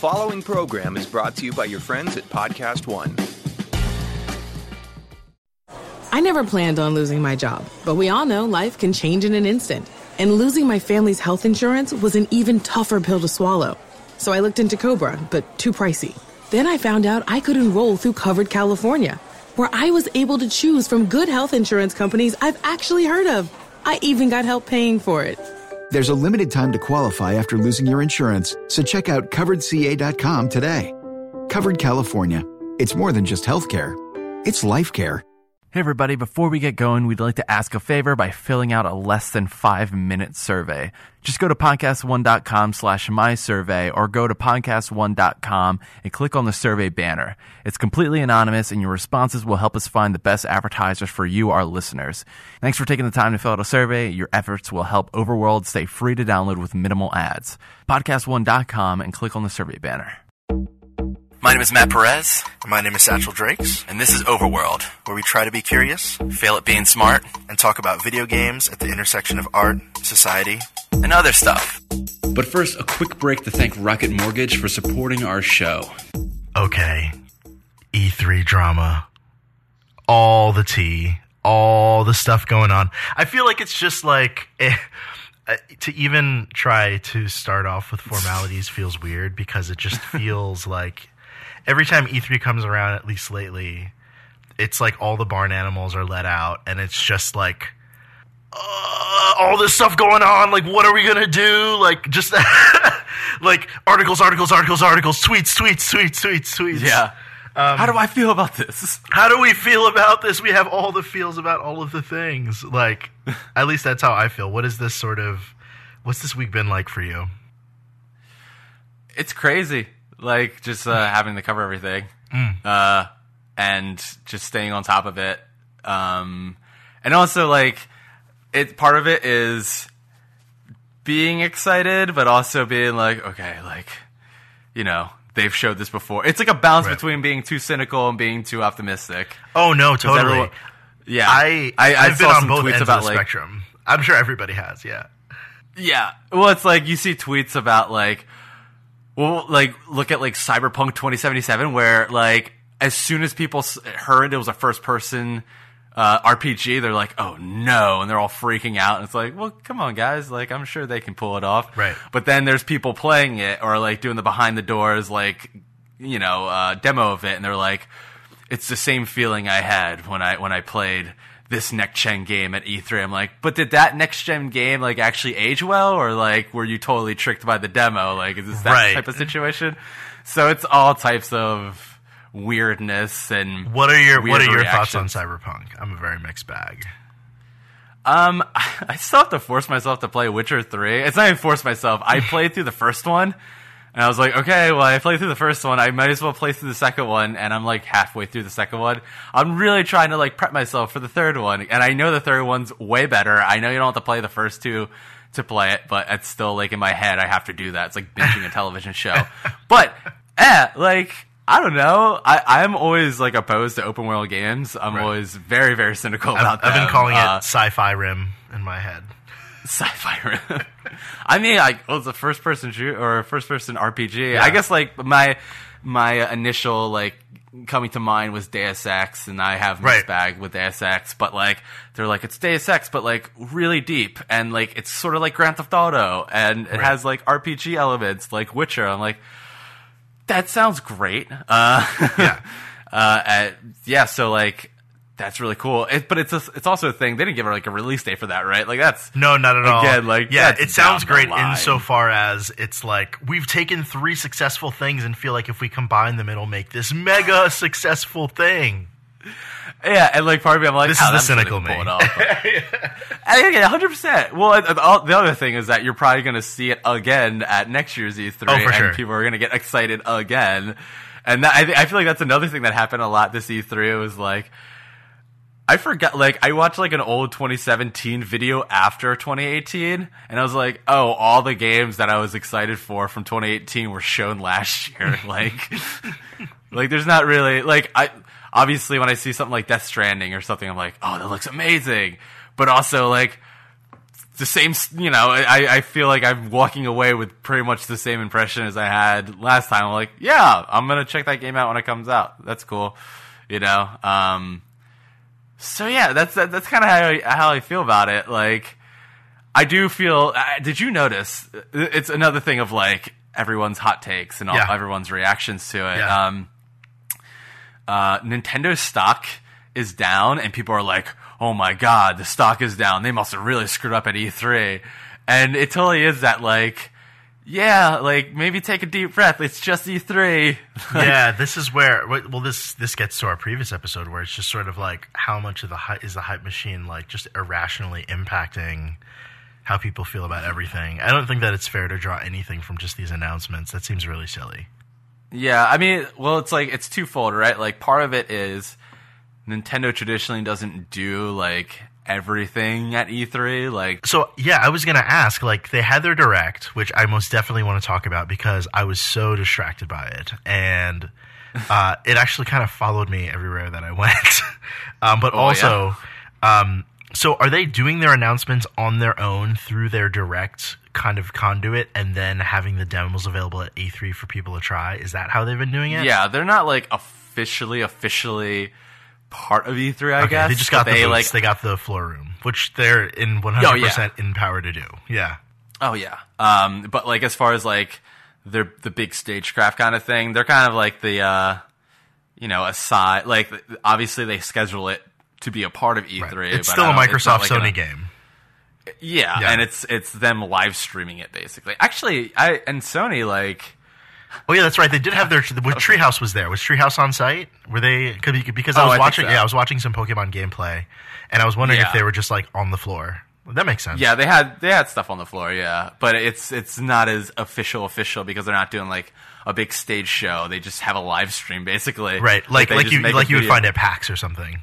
following program is brought to you by your friends at Podcast One. I never planned on losing my job, but we all know life can change in an instant. And losing my family's health insurance was an even tougher pill to swallow. So I looked into Cobra, but too pricey. Then I found out I could enroll through Covered California, where I was able to choose from good health insurance companies I've actually heard of. I even got help paying for it. There's a limited time to qualify after losing your insurance, so check out coveredca.com today. Covered California. It's more than just healthcare, it's life care. Hey everybody, before we get going, we'd like to ask a favor by filling out a less than five minute survey. Just go to podcast1.com slash my survey or go to podcast1.com and click on the survey banner. It's completely anonymous and your responses will help us find the best advertisers for you, our listeners. Thanks for taking the time to fill out a survey. Your efforts will help Overworld stay free to download with minimal ads. Podcast1.com and click on the survey banner. My name is Matt Perez, My name is Satchell Drakes, and this is Overworld, where we try to be curious fail at being smart, and talk about video games at the intersection of art, society, and other stuff. But first, a quick break to thank Rocket Mortgage for supporting our show. Okay, E3 drama, all the tea, all the stuff going on. I feel like it's just like eh, uh, to even try to start off with formalities feels weird because it just feels like every time E3 comes around, at least lately, it's like all the barn animals are let out, and it's just like. Uh, all this stuff going on. Like, what are we gonna do? Like, just like articles, articles, articles, articles, tweets, tweets, tweets, tweets, tweets. Yeah. How do I feel about this? How do we feel about this? We have all the feels about all of the things. Like, at least that's how I feel. What is this sort of? What's this week been like for you? It's crazy. Like just uh, having to cover everything, uh, and just staying on top of it. Um, and also like it. Part of it is being excited, but also being like, okay, like you know, they've showed this before. It's like a balance Right. between being too cynical and being too optimistic. Oh no, totally. everyone- yeah, I, I, I I've been saw on some both tweets ends about of the like spectrum. I'm sure everybody has. Yeah. Yeah. Well, it's like you see tweets about like, well, like look at like Cyberpunk 2077, where like as soon as people heard it was a first person uh, RPG, they're like, oh no, and they're all freaking out. And it's like, well, come on, guys, like I'm sure they can pull it off. Right. But then there's people playing it or like doing the behind the doors like you know uh, demo of it, and they're like, it's the same feeling I had when I when I played this next gen game at E3. I'm like, but did that next gen game like actually age well, or like were you totally tricked by the demo? Like, is this that Right. type of situation? So it's all types of weirdness and What are your What are your thoughts on. Cyberpunk? I'm a very mixed bag. Um, I still have to force myself to play Witcher 3. It's not even force myself. I played through the first one, and I was like, okay, well, I played through the first one. I might as well play through the second one, and I'm like halfway through the second one. I'm really trying to like prep myself for the third one, and I know the third one's way better. I know you don't have to play the first two to play it, but it's still like in my head, I have to do that. It's like binging a television show. But, eh, like, I don't know. I, I'm always like opposed to open world games. I'm Right. always very, very cynical about I've been calling Uh, it Sci-Fi Rim in my head. Sci-fi. I mean, like, well, it's a first-person shoot or a first-person RPG. I guess like my my initial like coming to mind was Deus Ex, and I have Right. bag with Deus Ex, but like they're like it's Deus Ex, but like really deep, and like it's sort of like Grand Theft Auto, and it Right. has like RPG elements like Witcher. I'm like, that sounds great. Uh, Yeah. uh, at, yeah, so like. That's really cool, it, but it's a, it's also a thing. They didn't give her like a release date for that, right? Like that's No, not at all. Again, like, yeah, it sounds great insofar as it's like we've taken three successful things and feel like if we combine them, it'll make this mega successful thing. Yeah, and like part of me, I'm like, This "Oh, is the cynical me." pull it off." And, yeah, hundred percent. Well, and- and all- the other thing is that you're probably going to see it again at next year's E3, Oh, for and sure. people are going to get excited again. And that, I, I feel like that's another thing that happened a lot this E3. It was like. I forgot, like, I watched, like, an old 2017 video after 2018, and I was like, oh, all the games that I was excited for from 2018 were shown last year. like, like, there's not really, like, I, obviously, when I see something like Death Stranding or something, I'm like, oh, that looks amazing. But also, like, the same. You know, I I feel like I'm walking away with pretty much the same impression as I had last time. I'm like, yeah, I'm gonna check that game out when it comes out. That's cool. You know. Um. So yeah, that's that, that's kind of how I, how I feel about it. Like, I do feel. Uh, did you notice? It's another thing of like everyone's hot takes and all, Yeah. everyone's reactions to it. Yeah. Um, uh, Nintendo stock is down, and people are like, "Oh my god, the stock is down. They must have really screwed up at E3." And it totally is that, like, yeah, like maybe take a deep breath. It's just E E3. yeah, this is where well this this gets to our previous episode where it's just sort of like how much of the hype is the hype machine like just irrationally impacting how people feel about everything. I don't think that it's fair to draw anything from just these announcements. That seems really silly. Yeah, I mean, well, it's like it's twofold, right? Like part of it is Nintendo traditionally doesn't do like everything at E3. Like, So yeah, I was gonna ask. Like they had their direct, which I most definitely want to talk about because I was so distracted by it, and uh, it actually kind of followed me everywhere that I went. um, but Oh, also, um, so are they doing their announcements on their own through their direct kind of conduit, and then having the demos available at E3 for people to try? Is that how they've been doing it? yeah, they're not like officially, officially part of E3. I Okay, guess they just got the they booths, like they got the floor room, which they're in 100% Oh, yeah. in power to do. Yeah. Oh yeah. Um, but like as far as like their the big stagecraft kind of thing, they're kind of like the uh, you know, aside like obviously they schedule it to be a part of E3. Right. It's still a don't- it's not Microsoft like Sony an- game. Yeah, Yeah. and it's it's them live streaming it basically. Actually, I and Sony like Oh yeah, that's right. They did have their. With Treehouse was there. Was Treehouse on site? Were they? could be- Because I Oh, was I watching. so. Yeah, I was watching some Pokemon gameplay, and I was wondering if they were just like on the floor. That makes sense. yeah, they had they had stuff on the floor, yeah, but it's it's not as official official because they're not doing like a big stage show. They just have a live stream basically. Right. Like like you like you would find at PAX or something.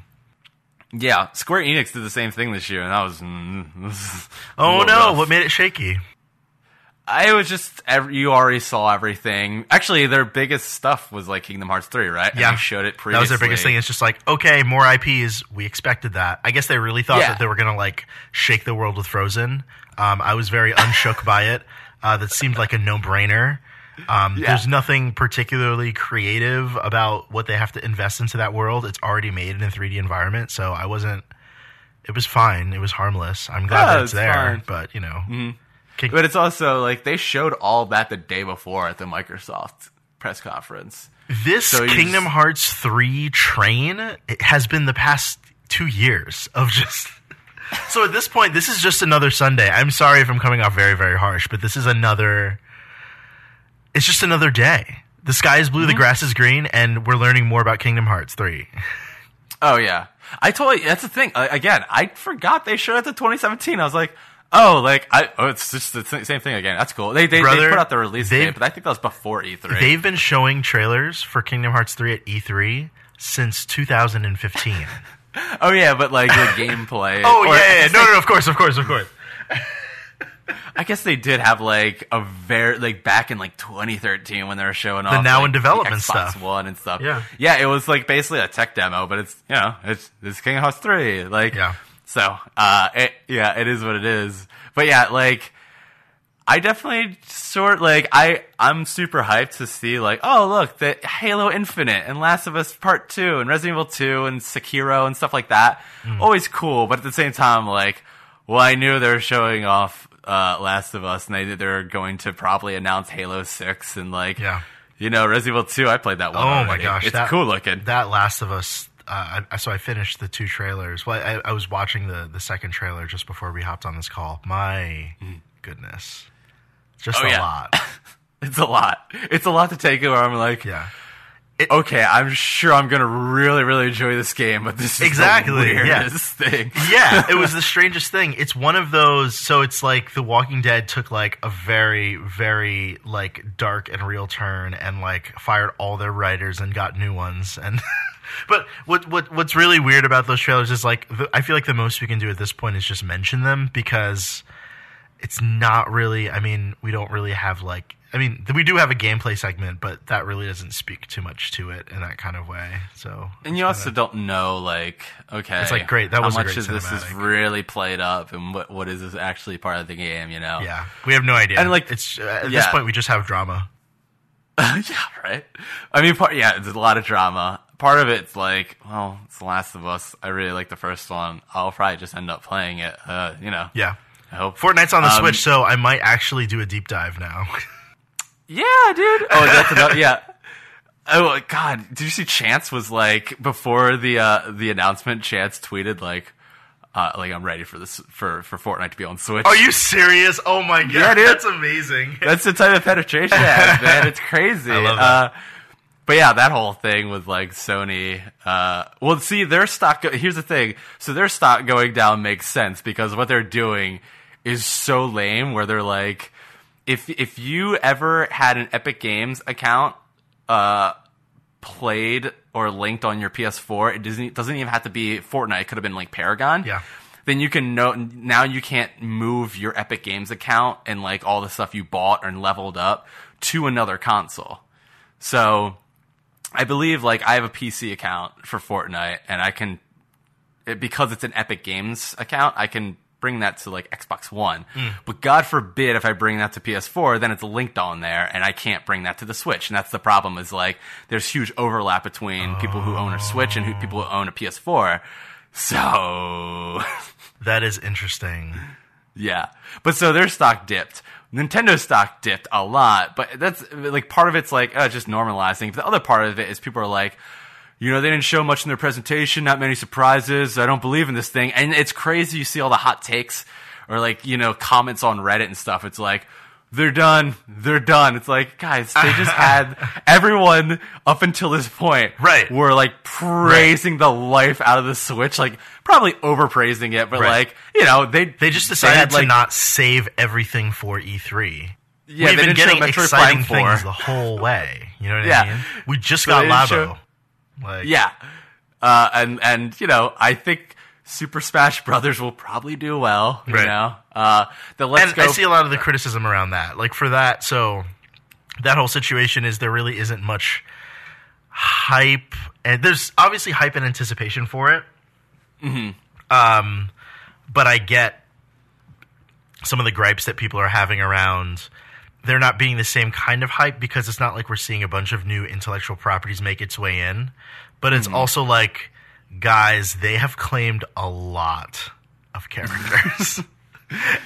Yeah, Square Enix did the same thing this year, and that was. mm, Oh no! rough. What made it shaky? I was just ev- you already saw everything. Actually, their biggest stuff was like Kingdom Hearts three, right? And Yeah, showed it previously. That was their biggest thing. It's just like okay, more IPs. We expected that. I guess they really thought Yeah. that they were gonna like shake the world with Frozen. Um, I was very unshook by it. Uh, that seemed like a no brainer. Um, Yeah. There's nothing particularly creative about what they have to invest into that world. It's already made in a 3D environment, so I wasn't. It was fine. It was harmless. I'm glad Yeah, that it's it's there, fine. but you know, King- But it's also like they showed all that the day before at the Microsoft press conference. this So Kingdom just- Hearts 3 train has been the past two years of just. So at this point, this is just another Sunday. I'm sorry if I'm coming off very, very harsh, but this is another. It's just another day. The sky is blue, Mm-hmm. the grass is green, and we're learning more about Kingdom Hearts 3. Oh yeah, I totally. That's the thing. Again, I forgot they showed it to 2017. I was like, oh, like I. Oh, it's just the th- same thing again. That's cool. They they, Brother, they put out the release date, but I think that was before E E3. They've been showing trailers for Kingdom Hearts 3 at E3 since 2015. oh yeah, but like the gameplay. oh, or- yeah, yeah. No, no, no, of course, of course, of course. I guess they did have like a very like back in like 2013 when they were showing off now like, in development the stuff. One and stuff. Yeah. yeah, it was like basically a tech demo, but it's you know it's it's Kingdom Hearts three. Like Yeah. So uh it, yeah, it is what it is. But yeah, like I definitely sort like I I'm super hyped to see like oh look the Halo Infinite and Last of Us Part Two and Resident Evil Two and Sekiro and stuff like that. Hmm. Always cool, but at the same time like well I knew they were showing off uh, Last of Us and they they're going to probably announce Halo Six and like Yeah. you know Resident Evil Two I played that one. Oh my gosh, it's that- cool looking. That Last of Us. Uh, I, so I finished the two trailers. Well, I, I was watching the the second trailer just before we hopped on this call. My goodness, just Oh, a yeah. lot. it's a lot. It's a lot to take it where I'm like Yeah, okay, I'm sure I'm gonna really, really enjoy this game, but this is Exactly, the yeah. thing. yeah. It was the strangest thing. It's one of those. So it's like The Walking Dead took like a very, very like dark and real turn, and like fired all their writers and got new ones. And but what what what's really weird about those trailers is like the, I feel like the most we can do at this point is just mention them because it's not really. I mean, we don't really have like. I mean, we do have a gameplay segment, but that really doesn't speak too much to it in that kind of way. So, And you also don't know, like, okay, It's like, great, that was how much of this is really played up, and what what is this actually part of the game? You know? yeah, we have no idea. And, like, it's uh, at this point we just have drama. yeah, right. I mean, part yeah, there's a lot of drama. Part of it's like, well, it's The Last of Us. I really like the first one. I'll probably just end up playing it. Uh, you know, Yeah, I hope. Fortnite's on the Um, Switch, so I might actually do a deep dive now. Yeah, dude. Oh, that's another. Yeah. Oh God, did you see? Chance was like before the uh, the announcement. Chance tweeted like, uh, like I'm ready for this for for Fortnite to be on Switch. Are you serious? Oh my god, Yeah, dude. that's amazing. That's the type of penetration it man. It's crazy. I love that. Uh, but yeah, that whole thing with like Sony. Uh, well, see, their stock. Go- here's the thing. So their stock going down makes sense because what they're doing is so lame. Where they're like, if if you ever had an Epic Games account, uh, played or linked on your PS4, it doesn't doesn't even have to be Fortnite. It could have been like Paragon. Yeah. Then you can know now you can't move your Epic Games account and like all the stuff you bought and leveled up to another console. So I believe like I have a PC account for Fortnite and I can it, because it's an Epic Games account, I can bring that to like Xbox One. Mm. But God forbid if I bring that to PS4, then it's linked on there and I can't bring that to the Switch. And that's the problem is like there's huge overlap between people who own a Switch and who, people who own a PS4. So That is interesting. yeah. But so their stock dipped. Nintendo stock dipped a lot, but that's like part of it's like uh, just normalizing. But the other part of it is people are like, you know, they didn't show much in their presentation, not many surprises. I don't believe in this thing. And it's crazy. You see all the hot takes or like, you know, comments on Reddit and stuff. It's like, they're done. They're done. It's like, guys, they just had everyone up until this point. Right. Were like praising the life out of the Switch, like probably overpraising it, but Right. like, you know, they, They just decided had, to like- not save everything for E3. Yeah, We've they been getting exciting Prime 4. things the whole way. You know what Yeah. I mean? We just So got they Labo. show- like, Yeah. Uh, and, and, you know, I think Super Smash Brothers will probably do well, you Right. know? Uh, the Let's and Go. I see a lot of the criticism around that. Like for that, so that whole situation is there really isn't much hype, and there's obviously hype and anticipation for it. Mm-hmm. Um, but I get some of the gripes that people are having around there not being the same kind of hype because it's not like we're seeing a bunch of new intellectual properties make its way in, but it's also like guys they have claimed a lot of characters.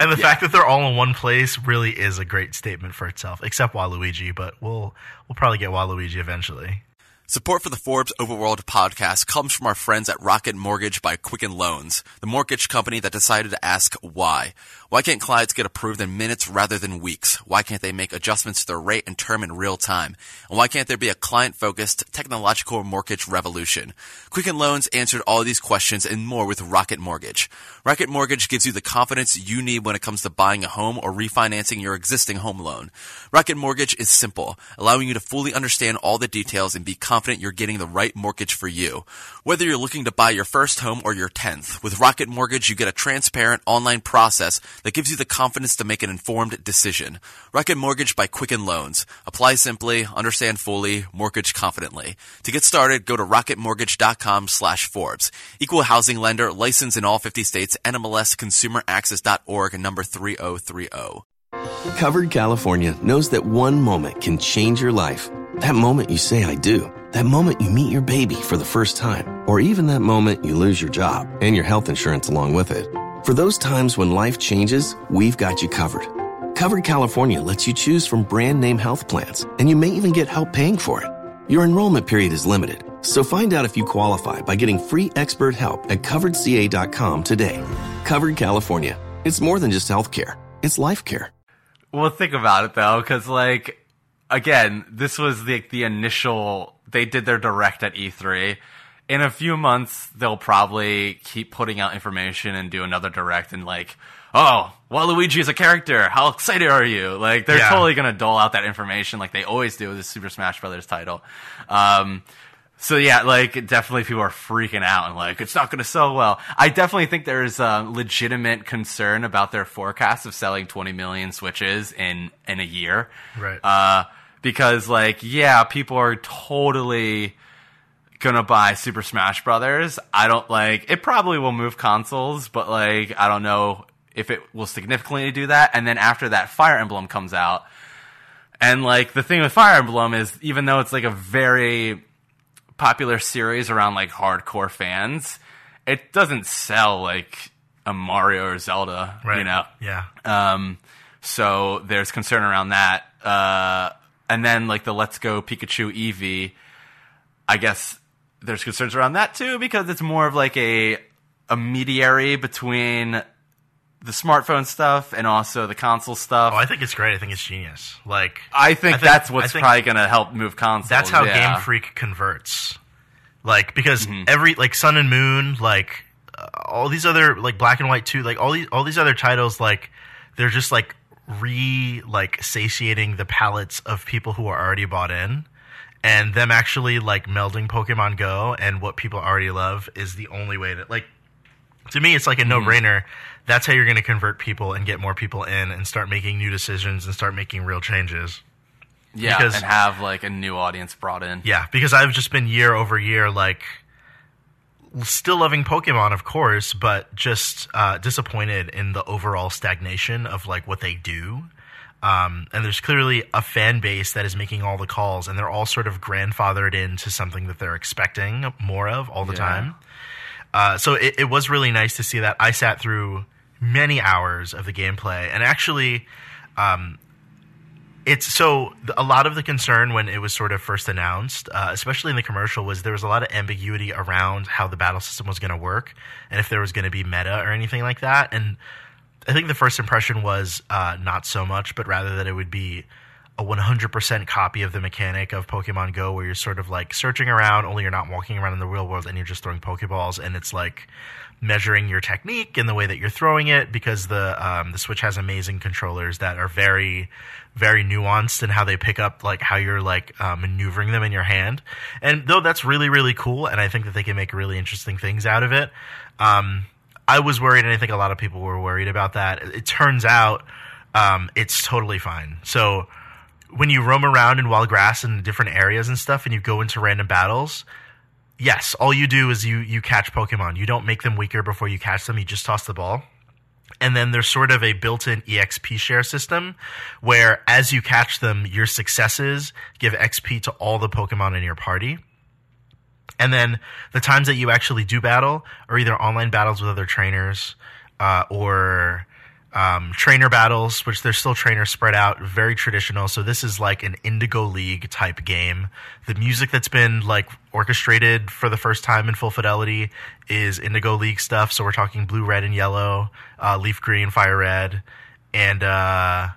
And the fact that they're all in one place really is a great statement for itself, except Waluigi, but we'll we'll probably get Waluigi eventually. Support for the Forbes Overworld podcast comes from our friends at Rocket Mortgage by Quicken Loans, the mortgage company that decided to ask why. Why can't clients get approved in minutes rather than weeks? Why can't they make adjustments to their rate and term in real time? And why can't there be a client-focused technological mortgage revolution? Quicken Loans answered all these questions and more with Rocket Mortgage. Rocket Mortgage gives you the confidence you need when it comes to buying a home or refinancing your existing home loan. Rocket Mortgage is simple, allowing you to fully understand all the details and be confident you're getting the right mortgage for you. Whether you're looking to buy your first home or your 10th, with Rocket Mortgage you get a transparent online process that gives you the confidence to make an informed decision. Rocket Mortgage by Quicken Loans. Apply simply, understand fully, mortgage confidently. To get started, go to rocketmortgage.com slash Forbes. Equal housing lender, licensed in all 50 states, NMLS consumeraccess.org, number 3030. Covered California knows that one moment can change your life. That moment you say, I do. That moment you meet your baby for the first time. Or even that moment you lose your job and your health insurance along with it. For those times when life changes, we've got you covered. Covered California lets you choose from brand name health plans, and you may even get help paying for it. Your enrollment period is limited, so find out if you qualify by getting free expert help at coveredca.com today. Covered California. It's more than just health care, it's life care. Well, think about it though, because like again, this was the the initial. They did their direct at E3. In a few months, they'll probably keep putting out information and do another direct and like, oh, Waluigi is a character. How excited are you? Like they're Yeah. totally gonna dole out that information like they always do with the Super Smash Brothers title. Um, So yeah, like definitely people are freaking out and like it's not going to sell well. I definitely think there's a legitimate concern about their forecast of selling 20 million Switches in in a year. Right. Uh, because like yeah, people are totally gonna buy Super Smash Brothers. I don't like it. Probably will move consoles, but like I don't know if it will significantly do that. And then after that, Fire Emblem comes out, and like the thing with Fire Emblem is even though it's like a very popular series around like hardcore fans, it doesn't sell like a Mario or Zelda. Right. You know. Yeah. Um, so there's concern around that. Uh, and then like the Let's Go Pikachu Eevee, I guess there's concerns around that too because it's more of like a a mediary between the smartphone stuff and also the console stuff. Oh, I think it's great. I think it's genius. Like I think, I think- that's what's think probably going to help move consoles. that's how yeah. Game Freak converts. Like because Mm-hmm. every like Sun and Moon, like uh, all these other like Black and White too, like all these all these other titles, like they're just like re like satiating the palates of people who are already bought in. And them actually like melding Pokemon Go and what people already love is the only way to like to me it's like a Mm-hmm. no-brainer that's how you're going to convert people and get more people in and start making new decisions and start making real changes yeah, because- and have like a new audience brought in. yeah because i've just been year over year like still loving pokemon of course but just uh, disappointed in the overall stagnation of like what they do um, and there's clearly a fan base that is making all the calls and they're all sort of grandfathered into something that they're expecting more of all the Yeah. time uh, so it, it was really nice to see that. I sat through many hours of the gameplay, and actually, um, it's so a lot of the concern when it was sort of first announced, uh, especially in the commercial, was there was a lot of ambiguity around how the battle system was going to work and if there was going to be meta or anything like that. And I think the first impression was uh, not so much, but rather that it would be a 100% copy of the mechanic of Pokemon Go, where you're sort of like searching around, only you're not walking around in the real world and you're just throwing Pokeballs, and it's like measuring your technique and the way that you're throwing it because the um, the Switch has amazing controllers that are very very nuanced in how they pick up like how you're like uh, maneuvering them in your hand. And though that's really really cool, and I think that they can make really interesting things out of it. Um, I was worried, and I think a lot of people were worried about that. It turns out um, it's totally fine. So when you roam around in wild grass in different areas and stuff, and you go into random battles, yes, all you do is you you catch Pokemon. You don't make them weaker before you catch them. You just toss the ball. And then there's sort of a built-in EXP share system where as you catch them, your successes give XP to all the Pokemon in your party. And then the times that you actually do battle are either online battles with other trainers uh, or um, trainer battles, which they're still trainers spread out, very traditional. So this is like an Indigo League type game. The music that's been like orchestrated for the first time in full fidelity is Indigo League stuff. So we're talking blue, red, and yellow, uh, leaf green, fire red, and uh,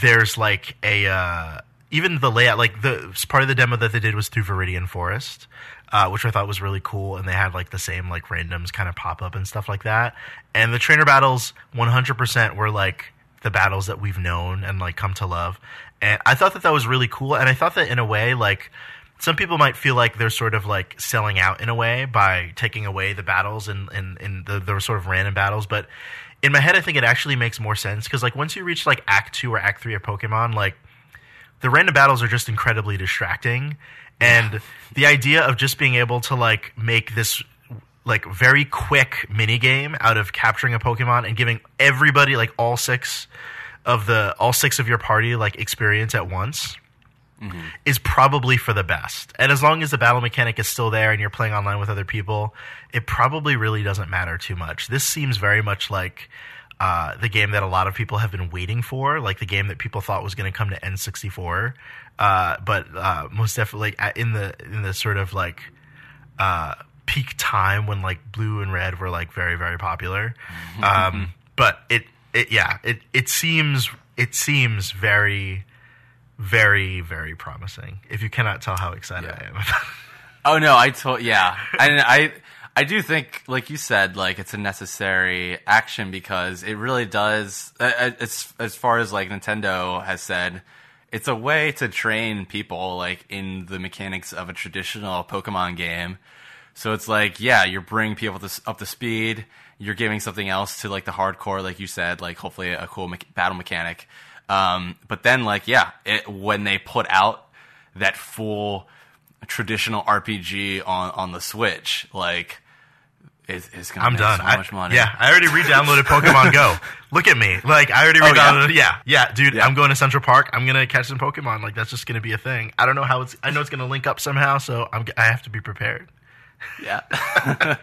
there's like a uh, even the layout. Like the part of the demo that they did was through Viridian Forest uh, which I thought was really cool. And they had like the same like randoms kind of pop up and stuff like that. And the trainer battles 100% were like the battles that we've known and like come to love. And I thought that that was really cool. And I thought that in a way, like, some people might feel like they're sort of like selling out in a way by taking away the battles and, and, and the, the sort of random battles. But in my head, I think it actually makes more sense because, like, once you reach like Act 2 or Act 3 of Pokemon, like, the random battles are just incredibly distracting and the idea of just being able to like make this like very quick mini game out of capturing a pokemon and giving everybody like all six of the all six of your party like experience at once mm-hmm. is probably for the best. And as long as the battle mechanic is still there and you're playing online with other people it probably really doesn't matter too much. This seems very much like uh, the game that a lot of people have been waiting for, like the game that people thought was going to come to N64, uh, but uh, most definitely at- in the in the sort of like uh, peak time when like blue and red were like very very popular. Um, but it it yeah it it seems it seems very very very promising. If you cannot tell how excited I am. Oh no, I told yeah, and I I do think, like you said, like it's a necessary action because it really does. As as far as like Nintendo has said, it's a way to train people like in the mechanics of a traditional Pokemon game. So it's like, yeah, you're bringing people to, up to speed. You're giving something else to like the hardcore, like you said, like hopefully a cool me- battle mechanic. Um, but then, like, yeah, it, when they put out that full traditional RPG on on the Switch, like, it's, it's gonna I'm done. so I- much money. Yeah, I already re-downloaded Pokemon Go. Look at me. Like I already Oh, yeah? re-downloaded. yeah? yeah, dude. Yeah. I'm going to Central Park. I'm gonna catch some Pokemon. Like that's just gonna be a thing. I don't know how it's. I know it's gonna link up somehow, so I'm. I have to be prepared. Yeah.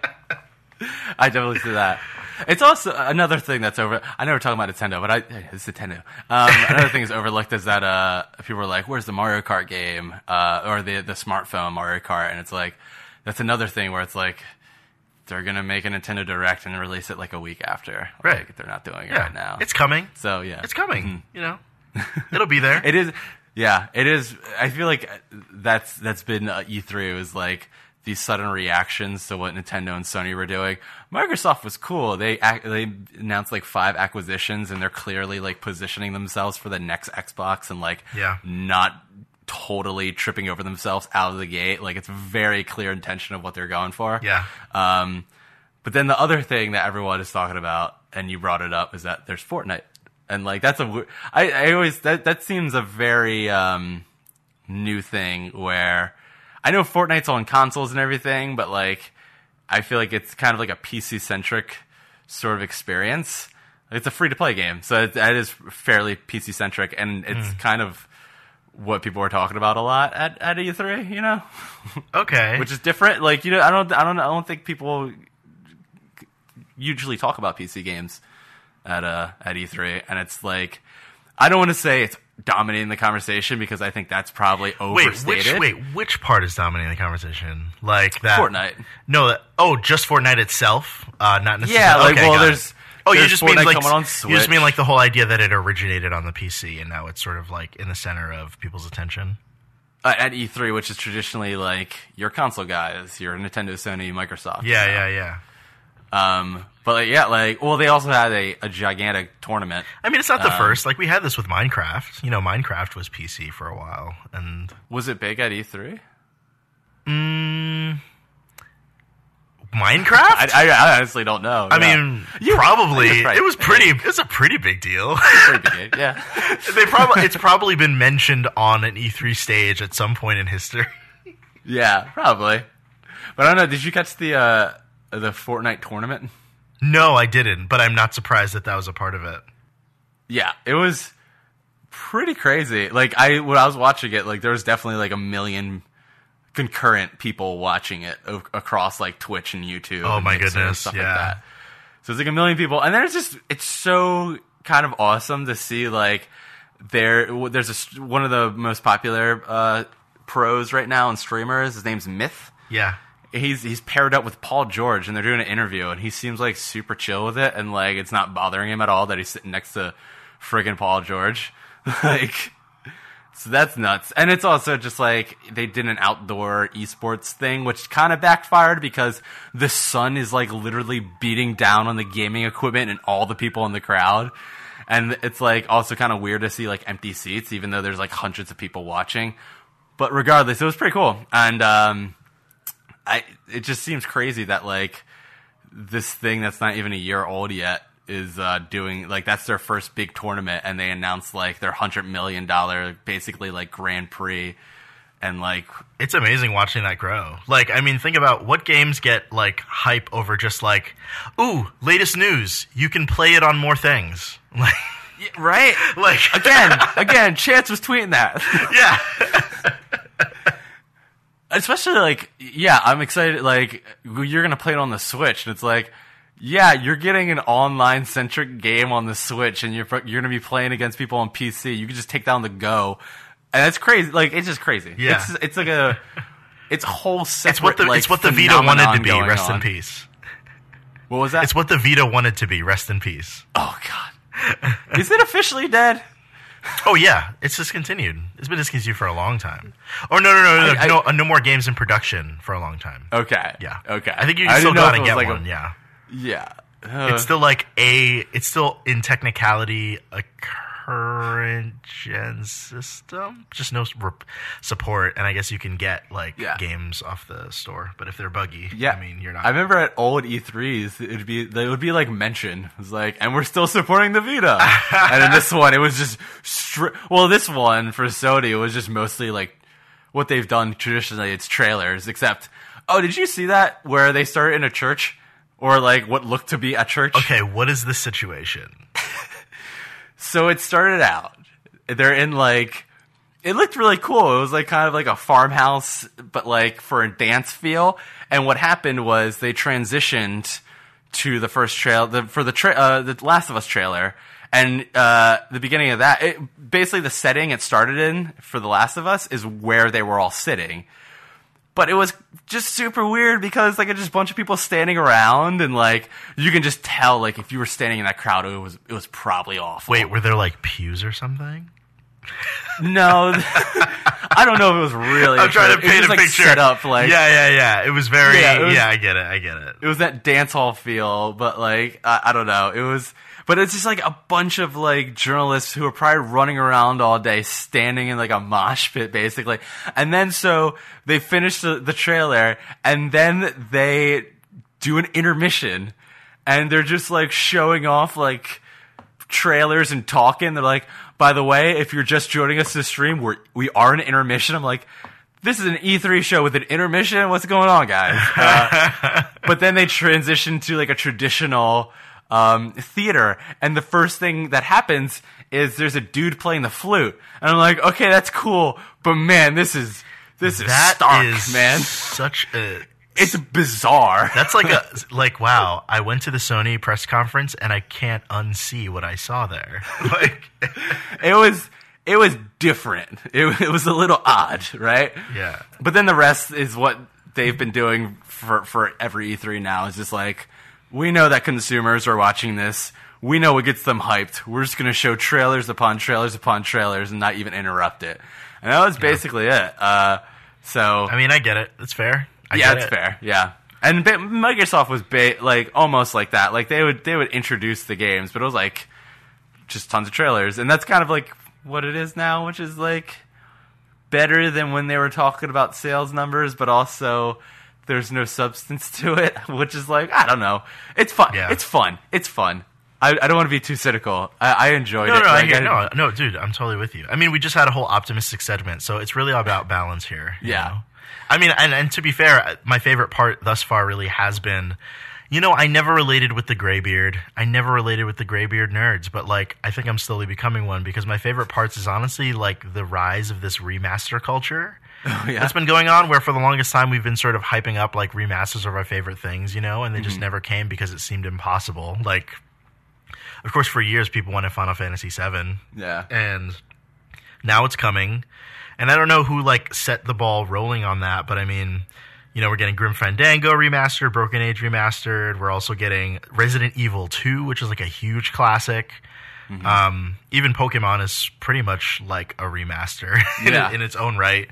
I definitely see that. It's also another thing that's over. I know we're talking about Nintendo, but I it's Nintendo. Um, another thing is overlooked is that uh, people are like, "Where's the Mario Kart game?" Uh, or the the smartphone Mario Kart, and it's like that's another thing where it's like they're gonna make a Nintendo Direct and release it like a week after. Right. Like, they're not doing it Yeah, right now. it's coming. so yeah, It's coming. Mm-hmm. You know, it'll be there. it is. Yeah, it is. I feel like that's that's been uh, E3 was like these sudden reactions to what Nintendo and Sony were doing. Microsoft was cool. They ac- they announced like five acquisitions, and they're clearly like positioning themselves for the next Xbox and like Yeah. not totally tripping over themselves out of the gate. Like it's very clear intention of what they're going for. Yeah. Um, but then the other thing that everyone is talking about, and you brought it up, is that there's Fortnite, and like that's a I, I always that that seems a very um, new thing where I know Fortnite's on consoles and everything, but like I feel like it's kind of like a PC centric sort of experience. It's a free to play game, so it, that is fairly PC centric, and it's kind of what people were talking about a lot at, at E3, you know, okay. which is different. Like you know, I don't, I don't, I don't think people usually talk about PC games at uh at E3, and it's like I don't want to say it's dominating the conversation because I think that's probably wait, which wait, which part is dominating the conversation? Like that Fortnite. No, that, oh, just Fortnite itself, uh, not necessarily. Yeah, like, okay, well, there's it. There's- Oh, you there's just mean Fortnite like coming on you just mean like the whole idea that it originated on the PC and now it's sort of like in the center of people's attention. uh, at E3, which is traditionally like your console guys, your Nintendo, Sony, Microsoft. Yeah, you yeah, yeah. Um, but like, yeah, like well, they also had a, a gigantic tournament. I mean, it's not the Um, first. Like we had this with Minecraft. You know, Minecraft was PC for a while, and Was it big at E E3? mm, I, Minecraft. I, I honestly don't know. I Yeah. mean, You- probably right. it was pretty. It was a pretty big deal. Pretty big, yeah. they probably it's probably been mentioned on an E3 stage at some point in history. Yeah, probably. But I don't know. Did you catch the uh, the Fortnite tournament? No, I didn't, but I'm not surprised that that was a part of it. Yeah, it was pretty crazy. Like I when I was watching it, like there was definitely like a million concurrent people watching it o- across like Twitch and YouTube. Oh and my Mixer and goodness, stuff yeah. like that. So it's like a million people, and then it's just it's so kind of awesome to see like there. There's a one of the most popular uh, pros right now and streamers. His name's Myth. Yeah. he's he's paired up with Paul George and they're doing an interview and he seems like super chill with it and like it's not bothering him at all that he's sitting next to friggin' Paul George. like so that's nuts. And it's also just like they did an outdoor esports thing which kind of backfired because the sun is like literally beating down on the gaming equipment and all the people in the crowd. And it's like also kind of weird to see like empty seats even though there's like hundreds of people watching. But regardless, it was pretty cool. And um I it just seems crazy that like this thing that's not even a year old yet is uh, doing like that's their first big tournament and they announced like their hundred million dollar basically like Grand Prix and like It's amazing watching that grow. Like, I mean, think about what games get like hype over just like, ooh, latest news. You can play it on more things. Like, right like again again Chance was tweeting that yeah, especially like yeah I'm excited like you're gonna play it on the Switch and it's like yeah you're getting an online centric game on the Switch and you're you're gonna be playing against people on PC you can just take down the Go and it's crazy like it's just crazy Yeah. it's it's like a it's a whole separate it's what the like, it's what the Vita wanted to be. Rest on. in peace. what was that It's what the Vita wanted to be. Rest in peace. oh god is it officially dead Oh yeah, it's discontinued. It's been discontinued for a long time. Oh no, no, no, no, I- I- no, uh, no more games in production for a long time. okay Yeah. okay I think you I can still go out and get like a- one. yeah. Yeah Uh, It's still like a. It's still in technicality a current gen system. Just no rep- support, and I guess you can get like Yeah. games off the store. But if they're buggy, Yeah, I mean you're not. I remember at old E3s, it'd be they would be like mention. It was like, and we're still supporting the Vita. and in this one, it was just stri- well, this one for Sony, it was just mostly like what they've done traditionally. It's trailers, except oh, did you see that where they started in a church or like what looked to be a church? okay, what is the situation? So it started out. They're in like it looked really cool. It was like kind of like a farmhouse, but like for a dance feel. And what happened was they transitioned to the first trail the, for the tra- uh, the Last of Us trailer. And uh, the beginning of that, it, basically the setting it started in for The Last of Us is where they were all sitting. But it was just super weird because like it's just a bunch of people standing around and like you can just tell like if you were standing in that crowd it was it was probably awful. Wait, were there like pews or something? No, I don't know if it was really. I'm trying to it was paint a like, picture. Set up like yeah, yeah, yeah. It was very. Yeah, Yeah, it was- I get it. I get it. it was that dance hall feel, but like I, I don't know, it was. But it's just like a bunch of like journalists who are probably running around all day, standing in like a mosh pit, basically. And then so they finish the, the trailer, and then they do an intermission, and they're just like showing off like trailers and talking. They're like, by the way, if you're just joining us this stream, we're we are an intermission. I'm like, this is an E3 show with an intermission. What's going on, guys? Uh, but then they transition to like a traditional um, theater, and the first thing that happens is there's a dude playing the flute, and I'm like, okay, that's cool, but man, this is this is That stark, is man. Such a. It's bizarre. That's like a like wow. I went to the Sony press conference and I can't unsee what I saw there. Like, it was it was different. It, it was a little odd, right? Yeah. But then the rest is what they've been doing for for every E3 now. Is just like we know that consumers are watching this. We know what gets them hyped. We're just going to show trailers upon trailers upon trailers and not even interrupt it. And that was basically it. Uh, so I mean, I get it. It's fair. I yeah, it's it. fair. Yeah, and Microsoft was ba- like almost like that. Like they would they would introduce the games, but it was like just tons of trailers, and that's kind of like what it is now, which is like better than when they were talking about sales numbers, but also there's no substance to it, which is like I don't know. It's fun. Yeah. It's fun. It's fun. I, I don't want to be too cynical. I, I enjoyed No, it. no, Like, hear, I- no, no, dude. I'm totally with you. I mean, we just had a whole optimistic segment, so it's really all about balance here. you Yeah. know? I mean, and, and to be fair, uh, my favorite part thus far really has been, you know, I never related with the graybeard. I never related with the graybeard nerds, but like, I think I'm slowly becoming one because my favorite parts is honestly like the rise of this remaster culture. Oh, yeah. That's been going on where for the longest time we've been sort of hyping up like remasters of our favorite things, you know, and they Mm-hmm. just never came because it seemed impossible. Like, of course, for years people wanted Final Fantasy VII, Yeah. and now it's coming. And I don't know who like set the ball rolling on that, but I mean, you know, we're getting Grim Fandango remastered, Broken Age remastered. We're also getting Resident Evil 2, which is like a huge classic. Mm-hmm. Um, even Pokemon is pretty much like a remaster in, in its own right.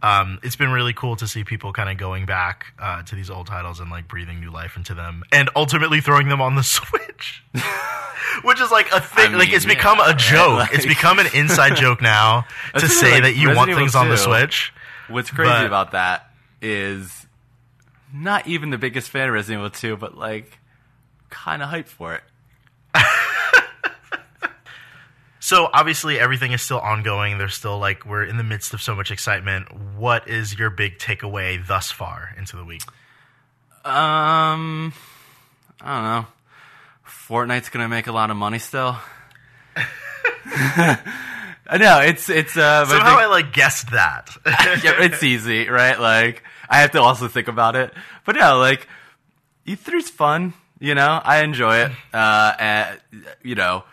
Um, it's been really cool to see people kind of going back uh, to these old titles and like breathing new life into them, and ultimately throwing them on the Switch, which is like a thing. I like mean, it's become a joke. right? it's become an inside joke now to say like, that you Resident want Evil things on the Switch. What's crazy But- about that is not even the biggest fan of Resident Evil 2, but like kind of hyped for it. So obviously everything is still ongoing. There's still like we're in the midst of so much excitement. What is your big takeaway thus far into the week? Um, I don't know. Fortnite's gonna make a lot of money still. I know it's it's uh. Somehow think- I like guessed that. yeah, it's easy, right? Like I have to also think about it, but yeah, like E3's fun. You know, I enjoy it. Uh, and, you know,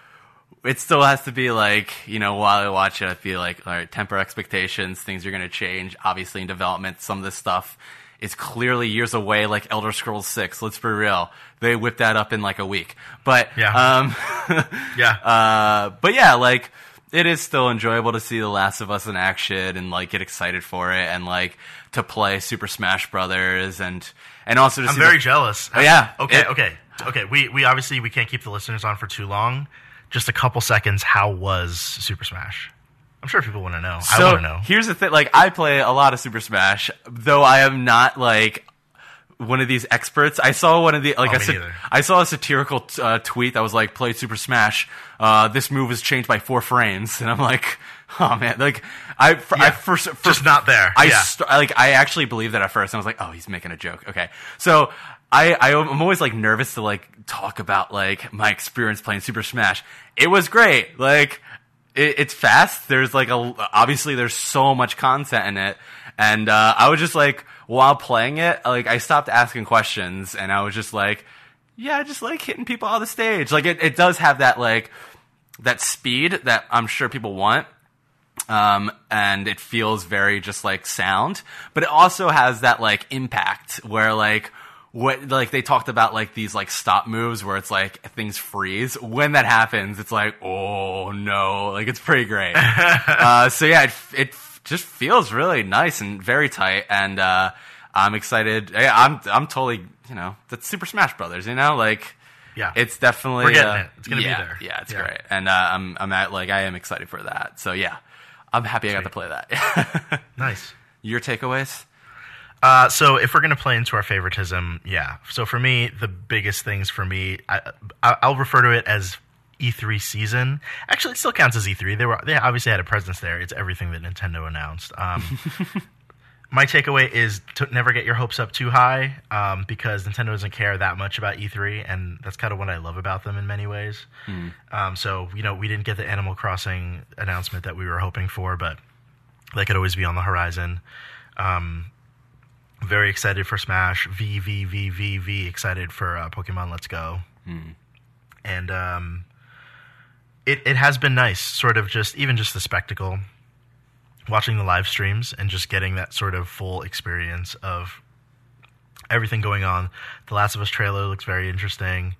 it still has to be like you know while I watch it, I feel like all right, temper expectations. Things are going to change. Obviously, in development, some of this stuff is clearly years away. Like Elder Scrolls Six. Let's be real, they whipped that up in like a week. But Yeah. um, yeah. uh, but yeah, like it is still enjoyable to see The Last of Us in action and like get excited for it and like to play Super Smash Brothers and and also to I'm very the- jealous. Oh, yeah. Okay. It- okay. Okay. We we obviously we can't keep the listeners on for too long. Just a couple seconds, how was Super Smash? I'm sure people want to know. I want to know. here's the thing: like I play a lot of Super Smash, though I am not like one of these experts. I saw one of the like Oh, sat- neither. I saw a satirical uh, tweet that was like, "Play Super Smash. Uh, this move was changed by four frames," and I'm like, "Oh man!" Like I, for, I Yeah, first, just not there. I Yeah. st- like I actually believed that at first. And I was like, "Oh, he's making a joke." Okay, so. I, I'm always like nervous to like talk about like my experience playing Super Smash. It was great. Like it, it's fast. There's like a obviously there's so much content in it, and uh, I was just like while playing it, like I stopped asking questions, and I was just like, yeah, I just like hitting people on the stage. Like it, it does have that like that speed that I'm sure people want. Um, and it feels very just like sound, but it also has that like impact where like what like they talked about like these like stop moves where it's like things freeze. When that happens, it's like oh no, like it's pretty great. uh, so yeah, it, it just feels really nice and very tight, and uh, I'm excited. Yeah, I'm I'm totally you know that's Super Smash Brothers, you know like. Yeah. it's definitely We're getting uh, it. It's gonna be there. Yeah, it's Yeah. great, and uh, I'm I'm at like I am excited for that. So yeah, I'm happy I got to play that. Nice. Your takeaways? Uh, so if we're gonna play into our favoritism, yeah. So for me, the biggest things for me, I, I, I'll refer to it as E3 season. Actually, it still counts as E3. They were they obviously had a presence there. It's everything that Nintendo announced. Um, my takeaway is to never get your hopes up too high um, because Nintendo doesn't care that much about E3, and that's kind of what I love about them in many ways. Um, so you know, we didn't get the Animal Crossing announcement that we were hoping for, but that could always be on the horizon. Um, very excited for Smash. V V V V V excited for uh, Pokemon Let's Go. And um, it it has been nice, sort of just even just the spectacle, watching the live streams and just getting that sort of full experience of everything going on. The Last of Us trailer looks very interesting.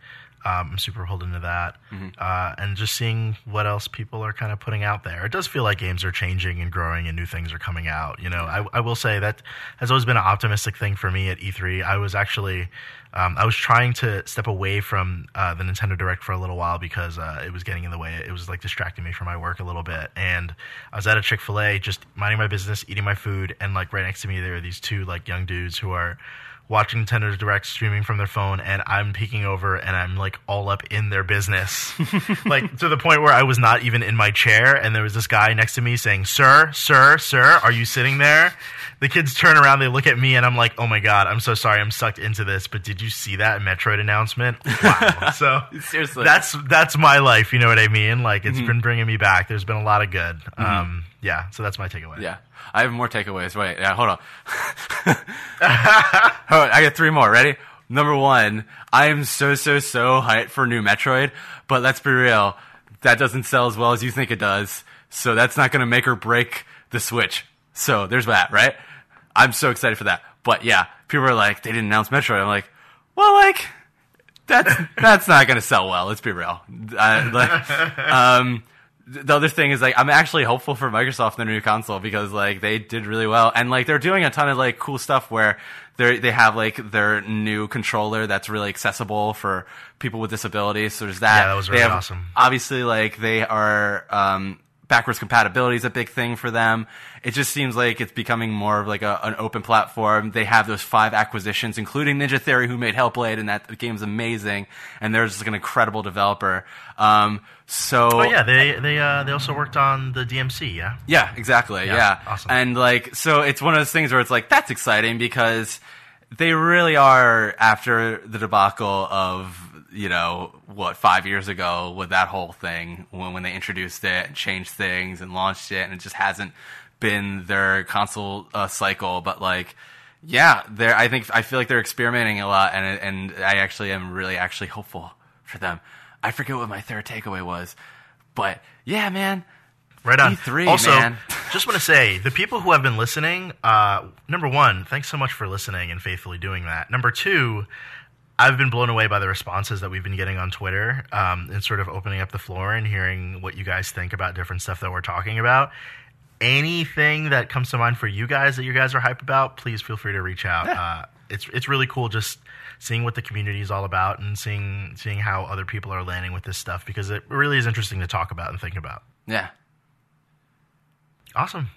Um, I'm super pulled into that, uh, and just seeing what else people are kind of putting out there. It does feel like games are changing and growing, and new things are coming out. You know, I, I will say that has always been an optimistic thing for me at E3. I was actually, um, I was trying to step away from uh, the Nintendo Direct for a little while because uh, it was getting in the way. It was like distracting me from my work a little bit, and I was at a Chick Fil A, just minding my business, eating my food, and like right next to me there are these two like young dudes who are watching Nintendo Direct streaming from their phone, and I'm peeking over and I'm like all up in their business, like to the point where I was not even in my chair, and there was this guy next to me saying, "Sir, sir, sir, are you sitting there?" The kids turn around, they look at me, and I'm like, "Oh my god, I'm so sorry, I'm sucked into this." But did you see that Metroid announcement? Wow! so Seriously. that's that's my life. You know what I mean? Like it's been bringing me back. There's been a lot of good. Um, yeah. So that's my takeaway. Yeah, I have more takeaways. Wait, yeah, hold on. hold on, I got three more. Ready? Number one, I am so so so hyped for new Metroid, but let's be real, that doesn't sell as well as you think it does. So that's not going to make or break the Switch. So there's that, right? I'm so excited for that. But yeah, people are like, they didn't announce Metroid. I'm like, well, like that's that's not going to sell well. Let's be real. Uh, like, um, the other thing is like I'm actually hopeful for Microsoft in their new console because like they did really well and like they're doing a ton of like cool stuff where they they have like their new controller that's really accessible for people with disabilities. So there's that. Yeah, that was really have- awesome. Obviously, like they are. Um, backwards compatibility is a big thing for them. It just seems like it's becoming more of like a, an open platform. They have those five acquisitions, including Ninja Theory, who made Hellblade, and that game's amazing. And they're just like an incredible developer. Um, so Oh yeah, they they uh, they also worked on the DMC. Yeah. yeah, exactly. Yeah, Yeah. awesome. And like, so it's one of those things where it's like, that's exciting because they really are after the debacle of, you know, what, five years ago with that whole thing when, when they introduced it and changed things and launched it and it just hasn't been their console uh, cycle. But like, yeah, they're, I think, I feel like they're experimenting a lot and, and I actually am really actually hopeful for them. I forget what my third takeaway was, but yeah, man. Right on. E3, also, man. just want to say the people who have been listening. Uh, number one, thanks so much for listening and faithfully doing that. Number two, I've been blown away by the responses that we've been getting on Twitter um, and sort of opening up the floor and hearing what you guys think about different stuff that we're talking about. Anything that comes to mind for you guys that you guys are hype about, please feel free to reach out. Uh, it's it's really cool just seeing what the community is all about and seeing seeing how other people are landing with this stuff because it really is interesting to talk about and think about. Yeah. Awesome.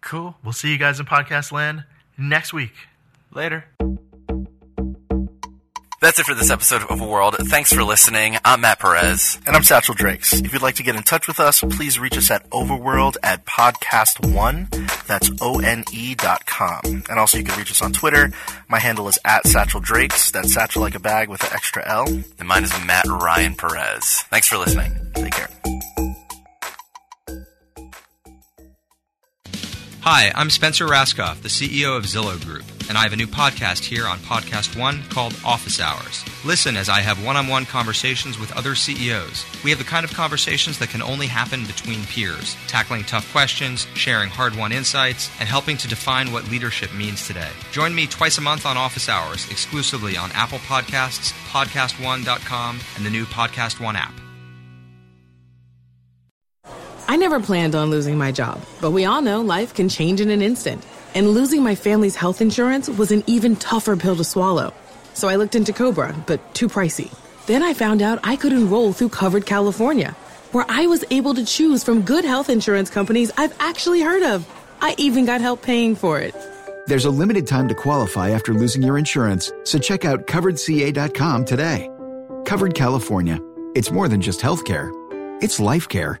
Cool. We'll see you guys in podcast land next week. Later. That's it for this episode of Overworld. Thanks for listening. I'm Matt Perez. And I'm Satchell Drakes. If you'd like to get in touch with us, please reach us at overworld at podcast one. That's O-N-E dot com. And also you can reach us on Twitter. My handle is at Satchell Drakes. That's Satchel like a bag with an extra L. And mine is Matt Ryan Perez. Thanks for listening. Take care. Hi, I'm Spencer Rascoff, the CEO of Zillow Group, and I have a new podcast here on Podcast One called Office Hours. Listen as I have one on one conversations with other CEOs. We have the kind of conversations that can only happen between peers, tackling tough questions, sharing hard won insights, and helping to define what leadership means today. Join me twice a month on Office Hours, exclusively on Apple Podcasts, PodcastOne.com, and the new Podcast One app. I never planned on losing my job, but we all know life can change in an instant. And losing my family's health insurance was an even tougher pill to swallow. So I looked into Cobra, but too pricey. Then I found out I could enroll through Covered California, where I was able to choose from good health insurance companies I've actually heard of. I even got help paying for it. There's a limited time to qualify after losing your insurance, so check out coveredca.com today. Covered California. It's more than just healthcare, it's life care.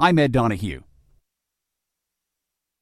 I'm Ed Donahue.